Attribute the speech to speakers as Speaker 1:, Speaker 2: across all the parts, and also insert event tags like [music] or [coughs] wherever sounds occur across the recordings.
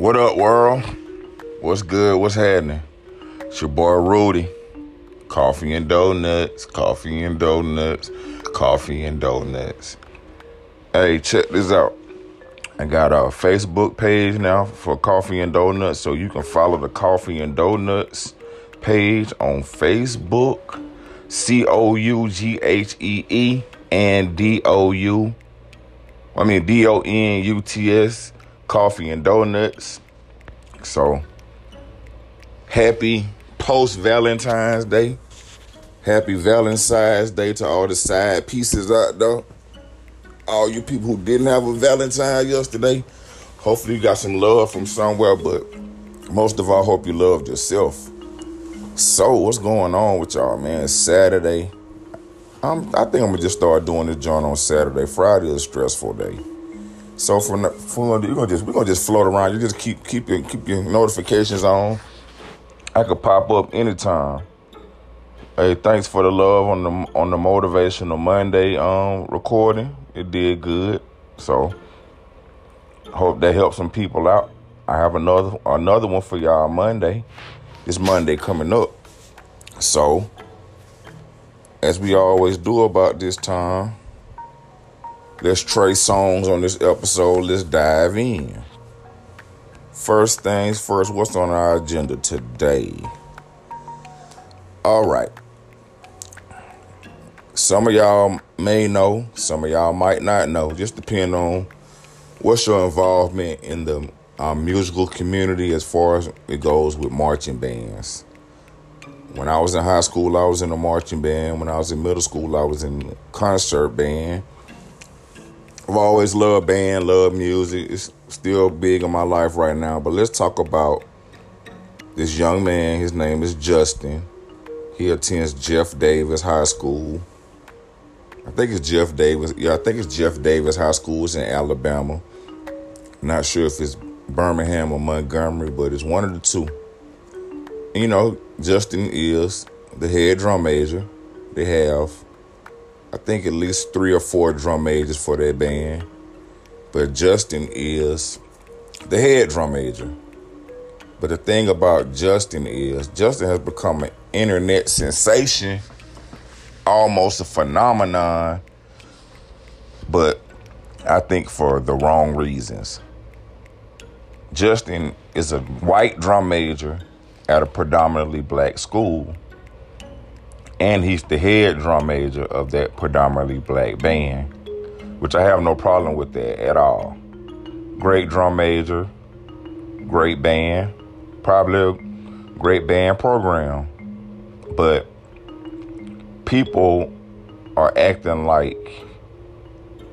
Speaker 1: What up, world? What's good? What's happening? It's your boy Rudy. Coffee and donuts, coffee and donuts, coffee and donuts. Hey, check this out. I got a Facebook page now for Coffee and Donuts, so you can follow the Coffee and Donuts page on Facebook. C O U G H E E and D O U. I mean D O N U T S coffee and donuts. So happy post Valentine's Day. Happy Valentine's Day to all the side pieces out there. All you people who didn't have a Valentine yesterday. Hopefully you got some love from somewhere, but most of all, hope you loved yourself. So what's going on with y'all, man? Saturday. I'm, I think I'm gonna just start doing this joint on Saturday. Friday is a stressful day. So for for you're gonna just we're gonna just float around. You just keep keep your keep your notifications on. I could pop up anytime. Hey, thanks for the love on the on the motivational Monday um recording. It did good. So hope that helps some people out. I have another another one for y'all Monday. This Monday coming up. So as we always do about this time, Let's trade songs on this episode. Let's dive in. First things first, what's on our agenda today? All right. Some of y'all may know, some of y'all might not know. Just depend on what's your involvement in the um, musical community as far as it goes with marching bands. When I was in high school, I was in a marching band. When I was in middle school, I was in concert band. I've always loved band, love music. It's still big in my life right now. But let's talk about this young man. His name is Justin. He attends Jeff Davis High School. I think it's Jeff Davis. Yeah, I think it's Jeff Davis High School. It's in Alabama. Not sure if it's Birmingham or Montgomery, but it's one of the two. You know, Justin is the head drum major. They have I think at least three or four drum majors for that band. But Justin is the head drum major. But the thing about Justin is Justin has become an internet sensation, almost a phenomenon, but I think for the wrong reasons. Justin is a white drum major at a predominantly black school and he's the head drum major of that predominantly black band, which I have no problem with that at all. Great drum major, great band, probably a great band program, but people are acting like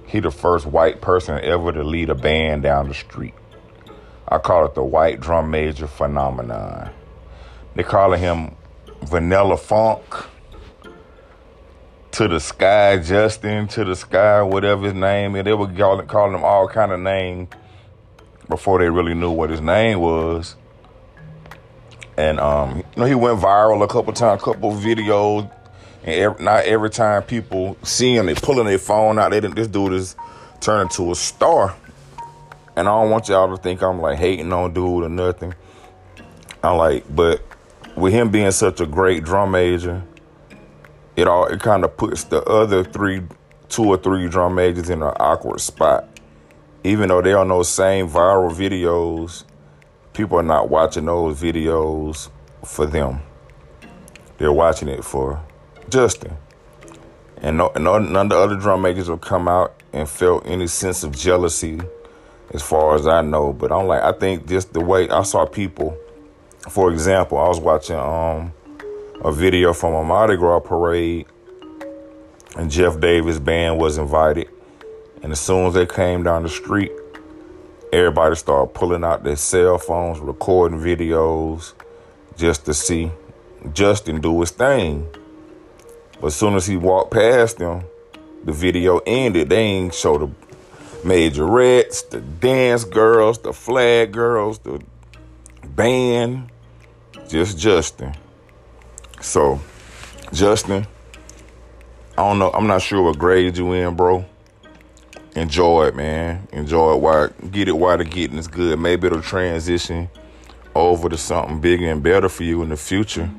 Speaker 1: he the first white person ever to lead a band down the street. I call it the white drum major phenomenon. They calling him vanilla funk to the sky, Justin, to the sky, whatever his name is. They were calling him all kind of names before they really knew what his name was. And um, you know, he went viral a couple times, couple videos. And every, not every time people see him, they pulling their phone out. They didn't. This dude is turning to a star. And I don't want y'all to think I'm like hating on dude or nothing. I'm like, but with him being such a great drum major it all it kind of puts the other three, two or three drum majors in an awkward spot. Even though they are on those same viral videos, people are not watching those videos for them. They're watching it for Justin. And no, and none of the other drum majors have come out and felt any sense of jealousy, as far as I know. But I'm like, I think just the way I saw people. For example, I was watching um a video from a Mardi Gras parade, and Jeff Davis band was invited. And as soon as they came down the street, everybody started pulling out their cell phones, recording videos, just to see Justin do his thing. But as soon as he walked past them, the video ended. They ain't show the majorettes, the dance girls, the flag girls, the band, just Justin. So, Justin, I don't know. I'm not sure what grade you in, bro. enjoy it, man. Enjoy it while get it while the getting is good. Maybe it'll transition over to something bigger and better for you in the future.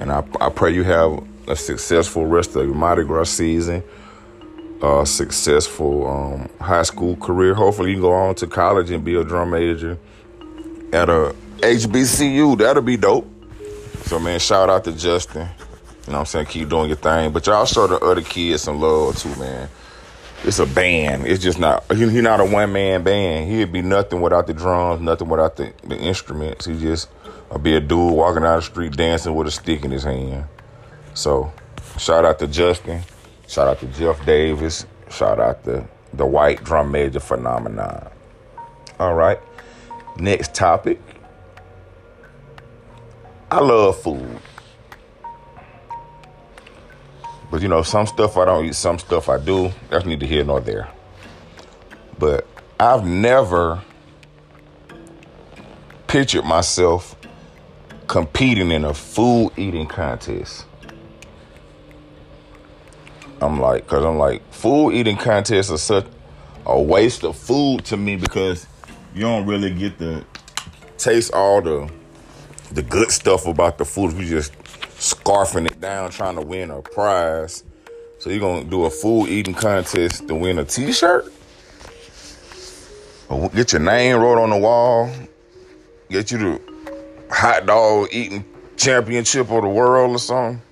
Speaker 1: And I, I pray you have a successful rest of your Mardi Gras season, a successful um, high school career. Hopefully, you go on to college and be a drum major at a HBCU. That'll be dope. So, man, shout out to Justin. You know what I'm saying? Keep doing your thing. But y'all show the other kids some love too, man. It's a band. It's just not, he's he not a one man band. He'd be nothing without the drums, nothing without the, the instruments. He just would be a dude walking down the street dancing with a stick in his hand. So, shout out to Justin. Shout out to Jeff Davis. Shout out to the white drum major phenomenon. All right. Next topic. I love food. But you know, some stuff I don't eat, some stuff I do. That's neither here nor there. But I've never pictured myself competing in a food eating contest. I'm like, cause I'm like, food eating contests are such a waste of food to me because you don't really get to taste all the the good stuff about the food. We just scarfing it down trying to win a prize. So you're gonna do a food eating contest to win a T-shirt? Get your name wrote on the wall. Get you the hot dog eating championship of the world or something.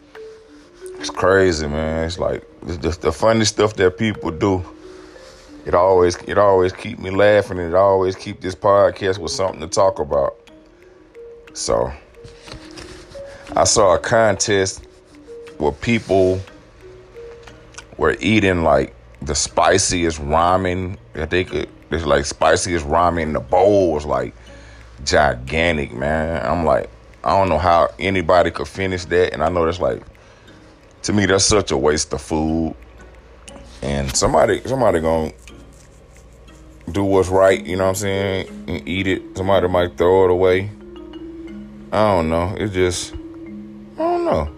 Speaker 1: It's crazy, man. It's like just the funny stuff that people do. It always it always keep me laughing and it always keep this podcast with something to talk about. So I saw a contest where people were eating like the spiciest ramen that they could. It's like spiciest ramen. The bowl was like gigantic, man. I'm like, I don't know how anybody could finish that, and I know that's like, to me, that's such a waste of food. And somebody, somebody gonna do what's right, you know what I'm saying, and eat it. Somebody might throw it away. I don't know. It just I don't know.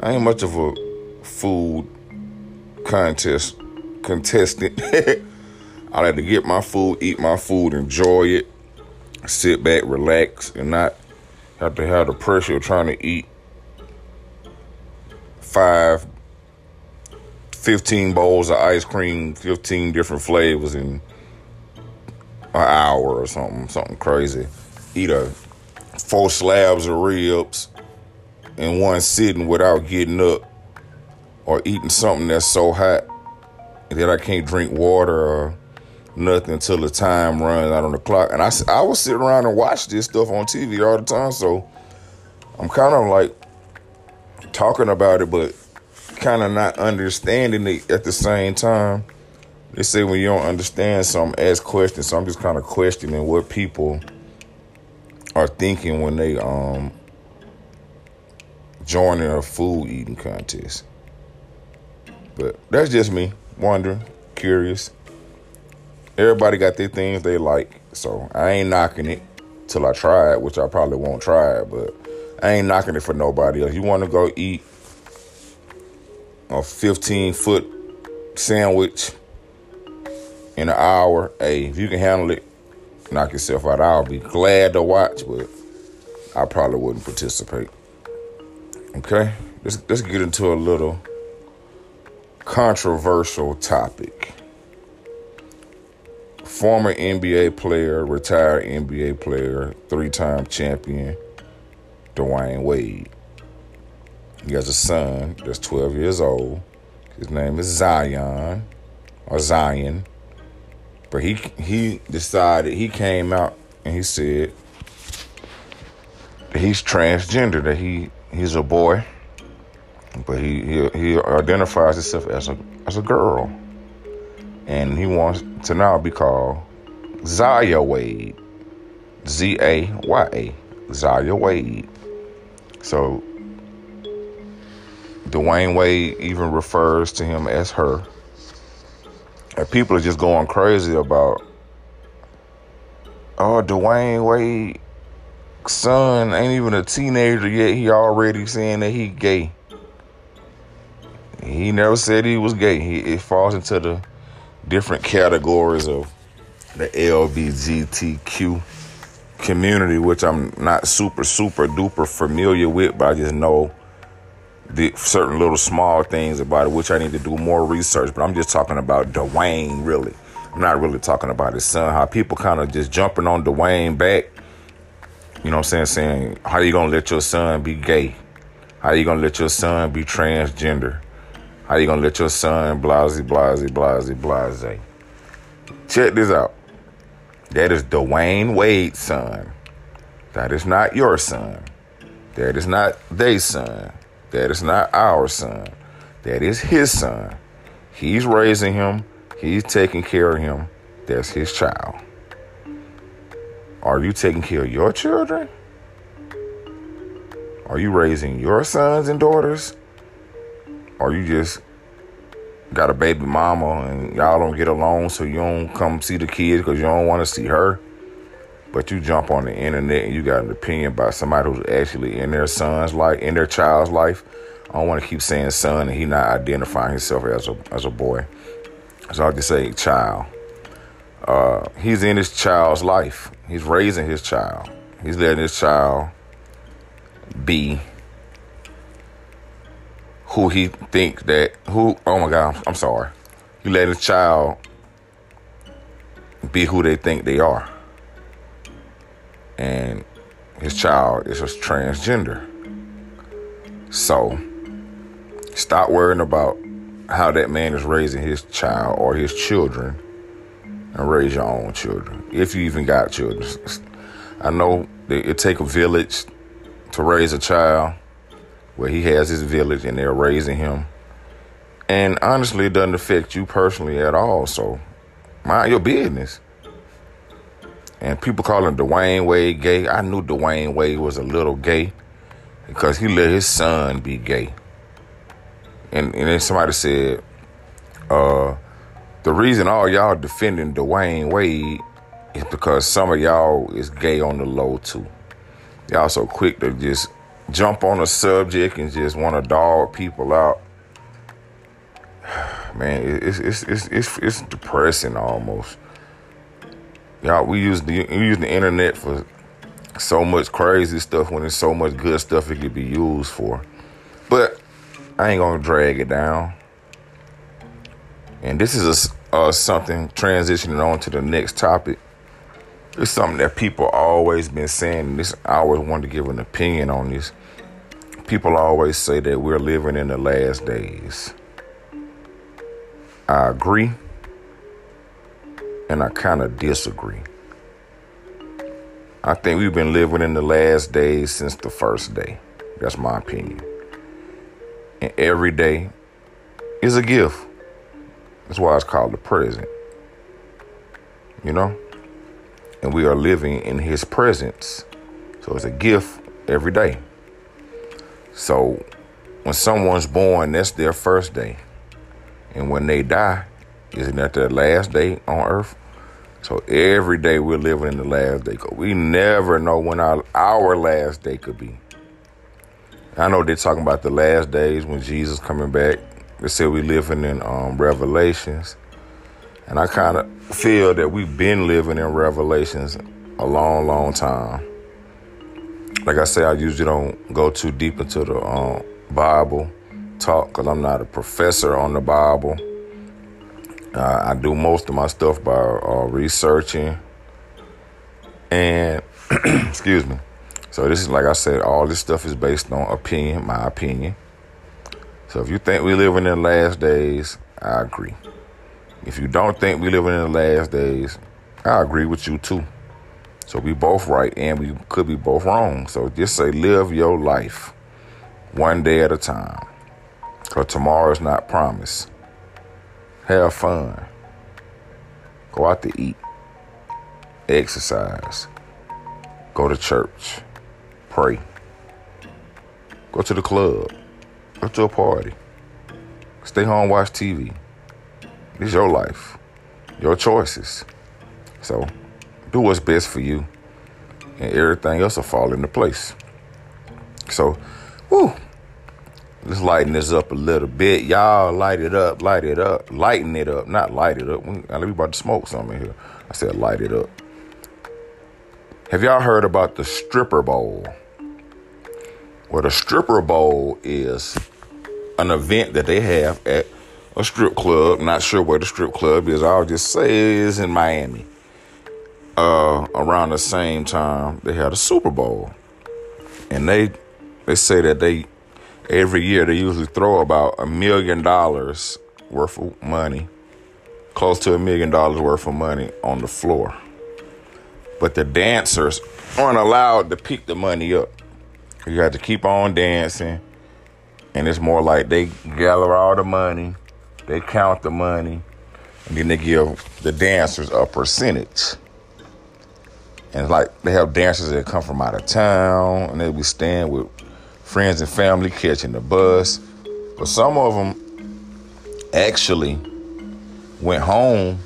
Speaker 1: I ain't much of a food contest contestant. [laughs] I like to get my food, eat my food, enjoy it, sit back, relax, and not have to have the pressure of trying to eat five, 15 bowls of ice cream, 15 different flavors in an hour or something, something crazy. Eat a four slabs of ribs, in one sitting without getting up or eating something that's so hot that I can't drink water or nothing until the time runs out on the clock. And I, I will sit around and watch this stuff on TV all the time. So I'm kind of like talking about it, but kind of not understanding it at the same time. They say when you don't understand something, ask questions. So I'm just kind of questioning what people are thinking when they um joining a food eating contest. But that's just me wondering, curious. Everybody got their things they like, so I ain't knocking it till I try it, which I probably won't try it, but I ain't knocking it for nobody else. You want to go eat a 15 foot sandwich in an hour, hey, if you can handle it, knock yourself out. I'll be glad to watch, but I probably wouldn't participate. Okay, let's let's get into a little controversial topic. Former NBA player, retired NBA player, three-time champion, Dwyane Wade. He has a son that's 12 years old. His name is Zion or Zion. But he he decided he came out and he said he's transgender, that he he's a boy, but he he, he identifies himself as a as a girl, and he wants to now be called Zaya Wade, Z A Y A, Zaya Wade. So Dwyane Wade even refers to him as her. And people are just going crazy about, oh, Dwyane Wade son ain't even a teenager yet. He already saying that he gay. He never said he was gay. He it falls into the different categories of the LBGTQ community, which I'm not super, super duper familiar with, but I just know the certain little small things about it, which I need to do more research. But I'm just talking about Dwyane, really. I'm not really talking about his son. How people kind of just jumping on Dwyane back. You know what I'm saying? Saying, how you gonna let your son be gay? How you gonna let your son be transgender? How you gonna let your son blase, blase, blase, blase? Check this out. That is Dwyane Wade's son. That is not your son. That is not their son. That is not our son. That is his son. He's raising him. He's taking care of him. That's his child. Are you taking care of your children? Are you raising your sons and daughters? Or you just got a baby mama and y'all don't get along so you don't come see the kids because you don't want to see her? But you jump on the internet and you got an opinion about somebody who's actually in their son's life, in their child's life. I don't want to keep saying son and he not identifying himself as a as a boy. So I'll just say child. Uh, he's in his child's life. He's raising his child. He's letting his child be who he thinks that who oh my god I'm sorry. He let his child be who they think they are and his child is a transgender. So stop worrying about how that man is raising his child or his children and raise your own children. If you even got children. I know it take a village to raise a child where he has his village and they're raising him. And honestly, it doesn't affect you personally at all. So mind your business. And people calling Dwyane Wade gay. I knew Dwyane Wade was a little gay because he let his son be gay. And, and then somebody said, uh, the reason all y'all defending Dwyane Wade is because some of y'all is gay on the low too. Y'all so quick to just jump on a subject and just want to dog people out. [sighs] Man, it's it's it's it's, it's depressing almost y'all we use the we use the internet for so much crazy stuff when there's so much good stuff it could be used for. But I ain't gonna drag it down. And this is a, uh, something transitioning on to the next topic. It's something that people always been saying. This I always wanted to give an opinion on this. People always say that we're living in the last days. I agree and I kind of disagree. I think we've been living in the last days since the first day. That's my opinion. And every day is a gift. That's why it's called the present. You know? And we are living in his presence. So it's a gift every day. So when someone's born, that's their first day. And when they die, isn't that the last day on earth? So every day we're living in the last day. We never know when our, our last day could be. I know they're talking about the last days when Jesus coming back. They say we living in um, Revelations. And I kind of feel that we've been living in Revelations a long, long time. Like I say, I usually don't go too deep into the um, Bible talk because I'm not a professor on the Bible. Uh, I do most of my stuff by uh, researching and [clears throat] excuse me. So this is like I said, all this stuff is based on opinion, my opinion. So if you think we living in the last days, I agree. If you don't think we living in the last days, I agree with you too. So we both right and we could be both wrong. So just say live your life one day at a time. Cause tomorrow is not promised. Have fun. Go out to eat. Exercise. Go to church. Pray. Go to the club. Go to a party. Stay home, watch TV. It's your life, your choices. So do what's best for you, and everything else will fall into place. So, whoo, Let's lighten this up a little bit. Y'all light it up, light it up, lighten it up, not light it up. We about to smoke something here. I said light it up. Have y'all heard about the stripper bowl? Well, the stripper bowl is an event that they have at a strip club. Not sure where the strip club is. I'll just say it's in Miami. Uh, around the same time, they had a Super Bowl, and they they say that they every year they usually throw about a million dollars worth of money, close to a million dollars worth of money on the floor. But the dancers aren't allowed to pick the money up. You have to keep on dancing. And it's more like they gather all the money, they count the money, and then they give the dancers a percentage. And like they have dancers that come from out of town and they be staying with friends and family catching the bus. But some of them actually went home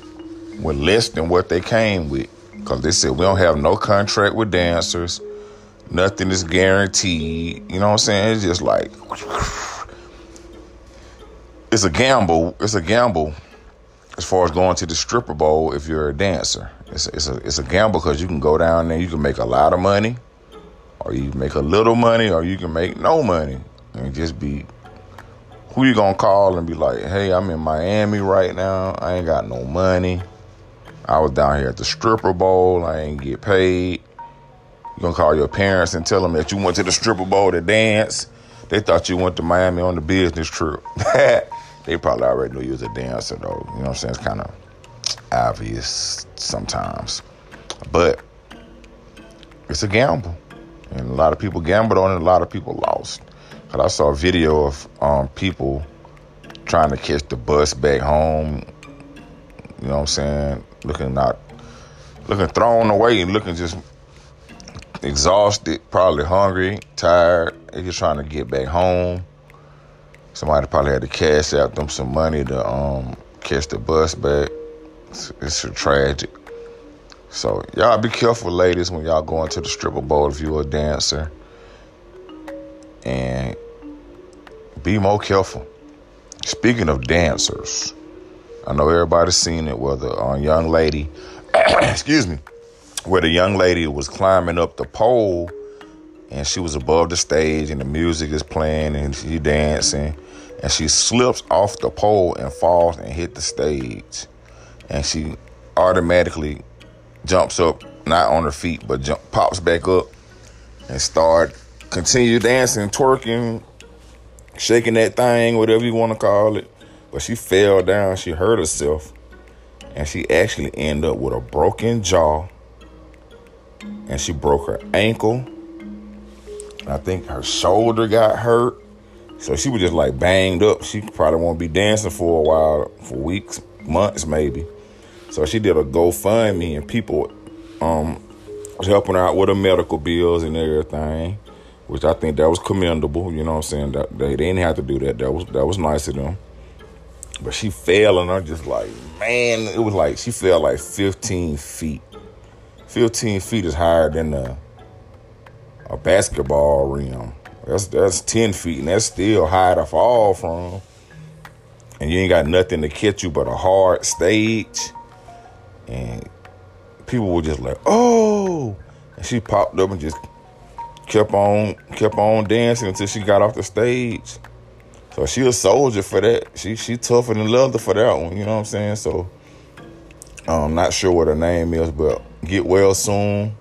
Speaker 1: with less than what they came with. Because they said we don't have no contract with dancers. Nothing is guaranteed. You know what I'm saying? It's just like [sighs] it's a gamble. It's a gamble as far as going to the stripper bowl if you're a dancer. It's a, it's a, it's a gamble because you can go down there, you can make a lot of money, or you make a little money, or you can make no money and just be who you gonna call and be like, hey, I'm in Miami right now. I ain't got no money. I was down here at the stripper bowl. I ain't get paid. You gonna call your parents and tell them that you went to the stripper bowl to dance. They thought you went to Miami on the business trip. [laughs] they probably already knew you was a dancer, though. You know what I'm saying? It's kind of obvious sometimes, but it's a gamble, and a lot of people gambled on it. A lot of people lost. Cause I saw a video of um, people trying to catch the bus back home. You know what I'm saying? Looking not, looking thrown away, looking just exhausted, probably hungry, tired. They just trying to get back home. Somebody probably had to cash out them some money to um, catch the bus back. It's, it's a tragic. So y'all be careful, ladies, when y'all going to the stripper bowl if you're a dancer, and be more careful. Speaking of dancers, I know everybody's seen it. Whether a young lady, [coughs] excuse me, where the young lady was climbing up the pole and she was above the stage and the music is playing and she dancing and she slips off the pole and falls and hit the stage and she automatically jumps up not on her feet but jump, pops back up and start continue dancing twerking shaking that thing whatever you want to call it but she fell down she hurt herself and she actually ended up with a broken jaw and she broke her ankle. I think her shoulder got hurt. So she was just like banged up. She probably won't be dancing for a while, for weeks, months maybe. So she did a GoFundMe and people um, was helping her out with her medical bills and everything, which I think that was commendable. You know what I'm saying? That they, they didn't have to do that. That was that was nice of them. But she fell and I'm just like, man, it was like she fell like 15 feet. 15 feet is higher than a, a basketball rim. That's that's 10 feet, and that's still high to fall from. And you ain't got nothing to catch you but a hard stage. And people were just like, oh. And she popped up and just kept on kept on dancing until she got off the stage. So she a soldier for that. She she tougher than leather for that one, you know what I'm saying? So I'm not sure what her name is, but get well soon.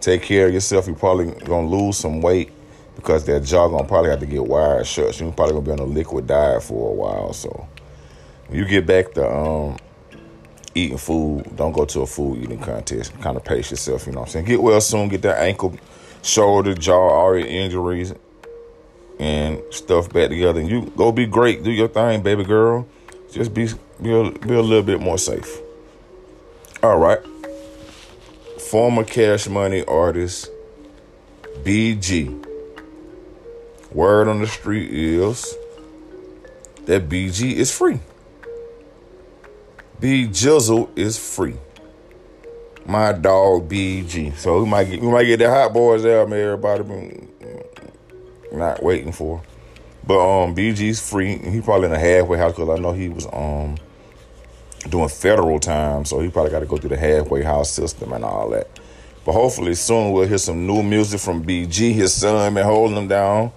Speaker 1: Take care of yourself. You're probably gonna lose some weight because that jaw gonna probably have to get wired shut. You're probably gonna be on a liquid diet for a while. So when you get back to um, eating food, don't go to a food eating contest. Kind of pace yourself. You know what I'm saying? Get well soon. Get that ankle, shoulder, jaw, all your injuries and stuff back together. And you go be great. Do your thing, baby girl. Just be be a, be a little bit more safe. All right. Former Cash Money artist BG. Word on the street is that BG is free. B Jizzle is free. My dog BG. So we might get we might get the hot boys album everybody been not waiting for. But um, BG's free. He probably in a halfway house because I know he was um doing federal time, so he probably got to go through the halfway house system and all that. But hopefully soon we'll hear some new music from BG. His son been holding him down.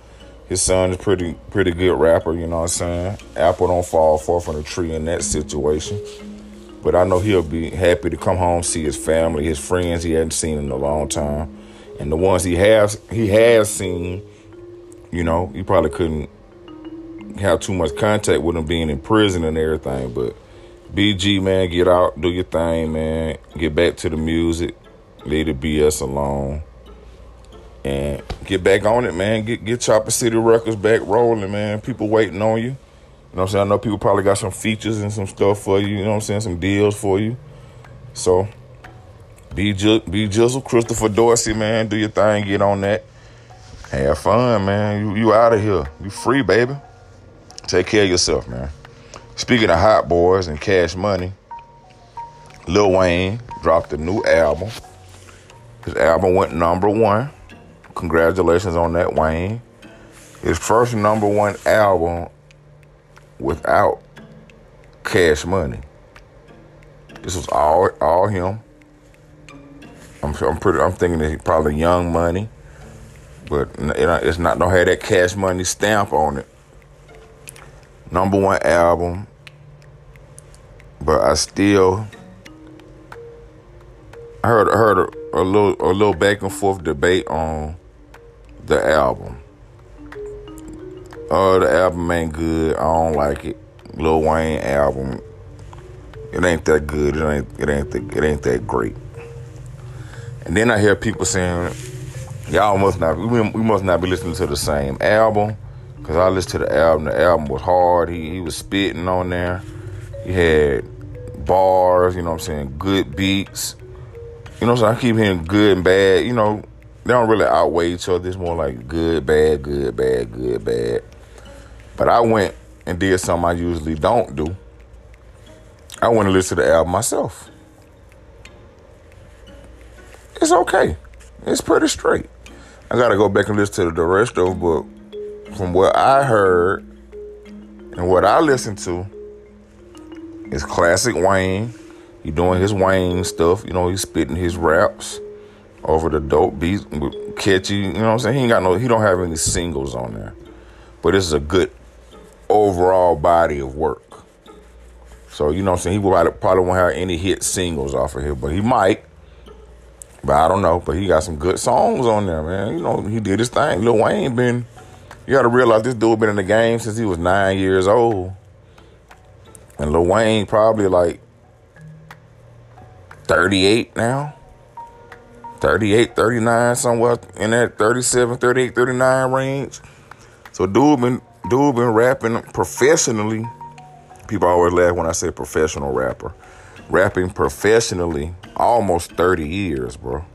Speaker 1: His son is pretty pretty good rapper, you know what I'm saying? Apple don't fall far from the tree in that situation. But I know he'll be happy to come home, see his family, his friends he hadn't seen in a long time. And the ones he has he has seen, you know, he probably couldn't have too much contact with him being in prison and everything. But BG man, get out, do your thing, man. Get back to the music. Leave the BS alone. And get back on it, man. Get get Chopper City Records back rolling, man. People waiting on you. You know I'm saying? I know people probably got some features and some stuff for you, you know what I'm saying? Some deals for you. So be J- be Jizzle, Christopher Dorsey, man. Do your thing, get on that. Have fun, man. You you out of here. You free, baby. Take care of yourself, man. Speaking of hot boys and cash money, Lil Wayne dropped a new album. His album went number one. Congratulations on that, Wayne. His first number one album without cash money. This was all all him. I'm I'm pretty. I'm thinking that he probably Young Money, but uh, it's not. Don't have that cash money stamp on it number one album, but I still I heard heard a, a little a little back and forth debate on the album. Oh, the album ain't good. I don't like it. Lil Wayne album, it ain't that good. It ain't it ain't the, it ain't that great. And then I hear people saying, "Y'all must not we, we must not be listening to the same album." Cause I listened to the album. The album was hard. He he was spitting on there. He had bars. You know what I'm saying? Good beats. You know, so I keep hearing good and bad. You know, they don't really outweigh each other. It's more like good, bad, good, bad, good, bad. But I went and did something I usually don't do. I went and listened to the album myself. It's okay. It's pretty straight. I gotta go back and listen to the rest of it, but from what I heard and what I listened to, is classic Wayne. He doing his Wayne stuff. You know, he's spitting his raps over the dope beats, catchy. You know what I'm saying? He ain't got no. He don't have any singles on there, but this is a good overall body of work. So you know I'm saying? He probably, probably won't have any hit singles off of here, but he might. But I don't know. But he got some good songs on there, man. You know, he did his thing. Lil Wayne been you got to realize this dude been in the game since he was nine years old. And Lil Wayne probably like 38 now. 38, 39, somewhere in that 37, 38, 39 range. So dude been dude been rapping professionally. People always laugh when I say professional rapper. Rapping professionally almost 30 years, bro.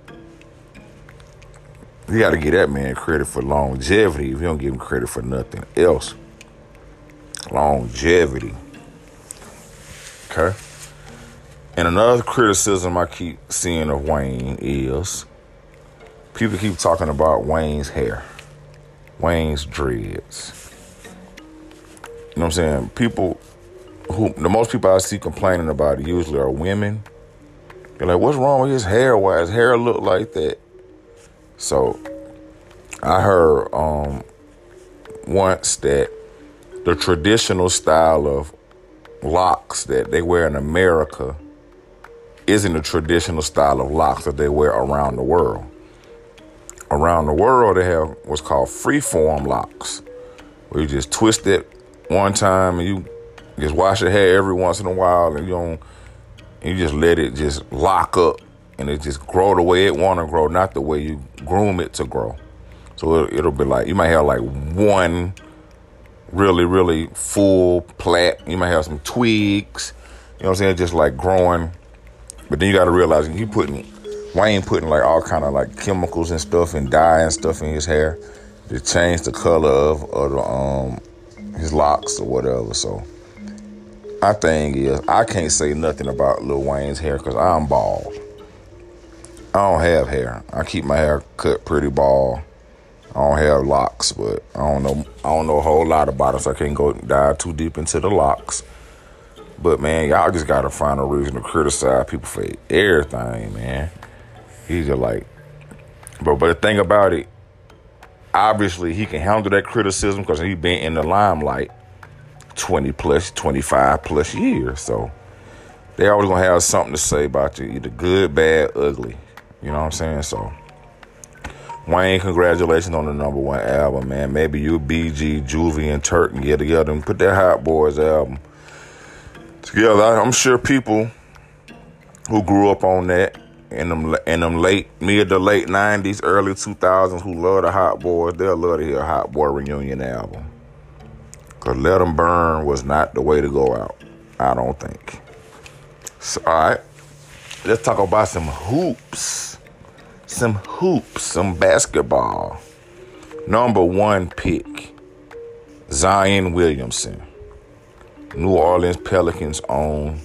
Speaker 1: You got to give that man credit for longevity if you don't give him credit for nothing else. Longevity. Okay? And another criticism I keep seeing of Wayne is people keep talking about Wayne's hair, Wayne's dreads. You know what I'm saying? People who, the most people I see complaining about it usually are women. They're like, what's wrong with his hair? Why his hair look like that? So I heard um, once that the traditional style of locks that they wear in America isn't the traditional style of locks that they wear around the world. Around the world, they have what's called freeform locks, where you just twist it one time and you just wash your hair every once in a while, and you don't, you just let it just lock up and it just grow the way it want to grow, not the way you groom it to grow. So it, will be like you might have like one really, really full plat. You might have some twigs. You know what I'm saying? Just like growing. But then you got to realize you putting Wayne putting like all kind of like chemicals and stuff and dye and stuff in his hair to change the color of, of the, um his locks or whatever. So my thing is I can't say nothing about Lil Wayne's hair because I'm bald. I don't have hair. I keep my hair cut pretty bald. I don't have locks, but I don't know. I don't know a whole lot about it, so I can't go dive too deep into the locks. But man, y'all just gotta find a reason to criticize people for everything, man. He's just like, but but the thing about it, obviously he can handle that criticism because he's been in the limelight 20 plus, 25 plus years. So they always gonna have something to say about you, either good, bad, ugly. You know what I'm saying? So Wayne, congratulations on the number one album, man. Maybe you, BG, Juvie, and Turk can get together and put that Hot Boys album together. I'm sure people who grew up on that in them in them late mid to late '90s, early 2000s, who love the Hot Boys, they'll love to hear a Hot Boy reunion album. Cause Let Them Burn was not the way to go out. I don't think. So, all right, let's talk about some hoops. Some hoops, some basketball. Number one pick, Zion Williamson. New Orleans Pelicans own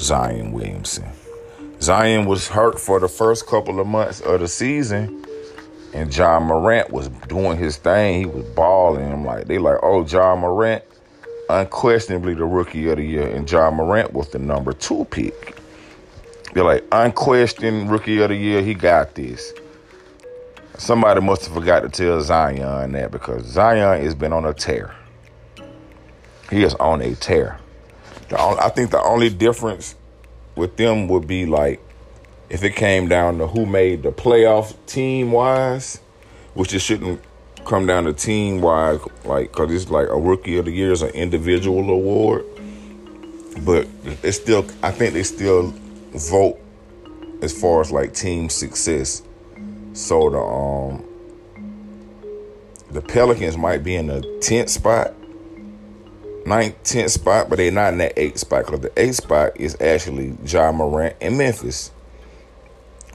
Speaker 1: Zion Williamson. Zion was hurt for the first couple of months of the season, and Ja Morant was doing his thing. He was balling. I'm like, they like, oh, Ja Morant, unquestionably the rookie of the year, and Ja Morant was the number two pick. They're like, unquestioned rookie of the year. He got this. Somebody must have forgot to tell Zion that because Zion has been on a tear. He is on a tear. Only, I think the only difference with them would be like if it came down to who made the playoff team wise, which it shouldn't come down to team wise, like because it's like a rookie of the year is an individual award. But it's still, I think they still vote as far as like team success. So the um the Pelicans might be in the tenth spot ninth, tenth spot, but they're not in that eighth spot because the eighth spot is actually Ja Morant and Memphis.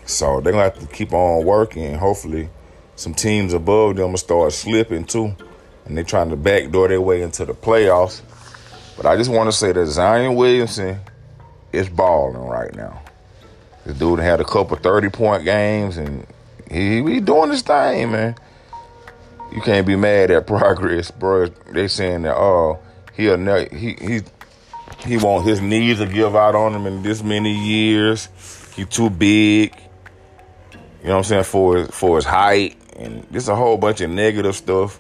Speaker 1: So they're gonna have to keep on working. Hopefully, some teams above them will start slipping too, and they're trying to backdoor their way into the playoffs. But I just want to say that Zion Williamson is balling right now. This dude had a couple thirty point games, and he he doing his thing, man. You can't be mad at [laughs] progress, bro. They saying that oh he'll ne- he he he want his knees to give out on him in this many years. He too big. You know what I'm saying for his, for his height and just a whole bunch of negative stuff.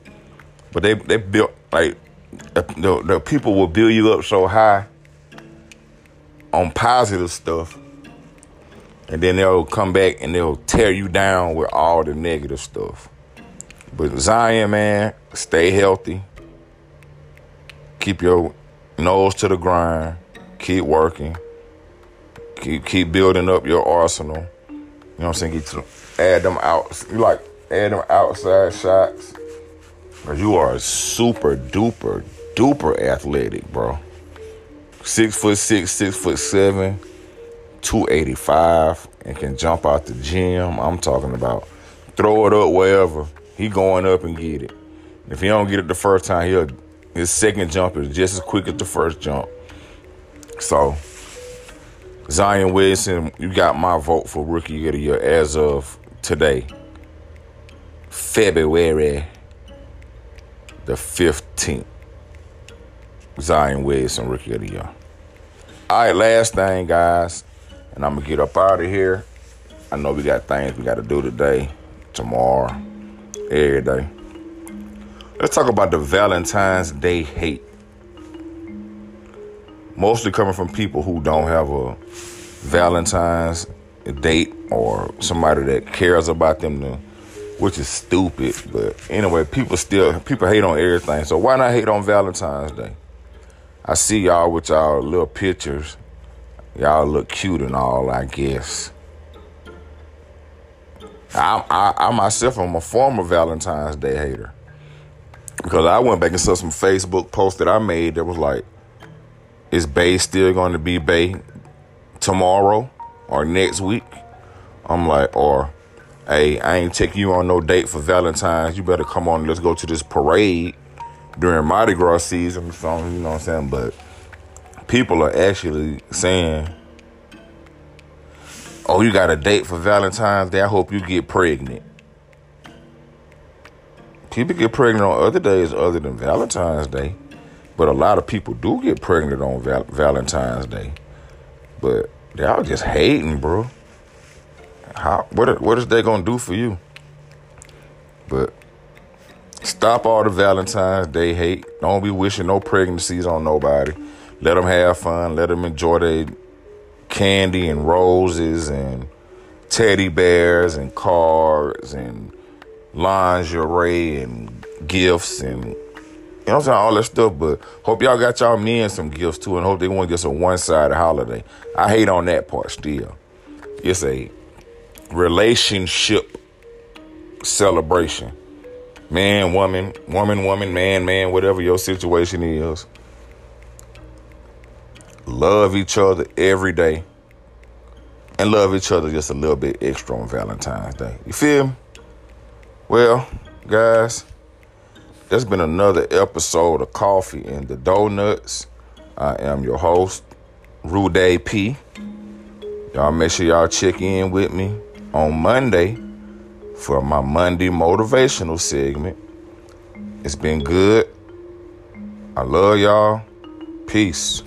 Speaker 1: But they they built like the, the people will build you up so high on positive stuff, and then they'll come back and they'll tear you down with all the negative stuff. But Zion, man, stay healthy. Keep your nose to the grind. Keep working. Keep keep building up your arsenal. You know what I'm saying? Get to add them out. You like add them outside shots. Cause you are super duper duper athletic, bro. Six foot six, six foot seven, 285, and can jump out the gym. I'm talking about throw it up wherever. He going up and get it. If he don't get it the first time, he'll his second jump is just as quick as the first jump. So, Zion Williamson, you got my vote for Rookie of the Year as of today, February the 15th. Zion Williamson, Rookie of the Year. All right, last thing, guys, and I'm to get up out of here. I know we got things we got to do today, tomorrow, every day. Let's talk about the Valentine's Day hate. Mostly coming from people who don't have a Valentine's date or somebody that cares about them to, which is stupid. But anyway, people still people hate on everything. So why not hate on Valentine's Day? I see y'all with y'all little pictures. Y'all look cute and all, I guess. I, I, I myself am a former Valentine's Day hater. Because I went back and saw some Facebook posts that I made that was like, is Bay still going to be Bay tomorrow or next week? I'm like, or, hey, I ain't taking you on no date for Valentine's. You better come on, let's go to this parade during Mardi Gras season. So, you know what I'm saying? But people are actually saying, oh, you got a date for Valentine's Day. I hope you get pregnant. People get pregnant on other days other than Valentine's Day, but a lot of people do get pregnant on Val- Valentine's Day. But y'all just hating, bro. How what what is they gonna do for you? But stop all the Valentine's Day hate. Don't be wishing no pregnancies on nobody. Let them have fun. Let them enjoy their candy and roses and teddy bears and cards and lingerie and gifts and you know I'm saying, all that stuff. But hope y'all got y'all men some gifts too, and hope they want to get some one-sided holiday. I hate on that part still. It's a relationship celebration. Man, woman, woman, woman, man, man, whatever your situation is. Love each other every day. And love each other just a little bit extra on Valentine's Day. You feel me? Well, guys, that's been another episode of Coffee and the Donuts. I am your host, Rude P. Y'all make sure y'all check in with me on Monday for my Monday motivational segment. It's been good. I love y'all. Peace.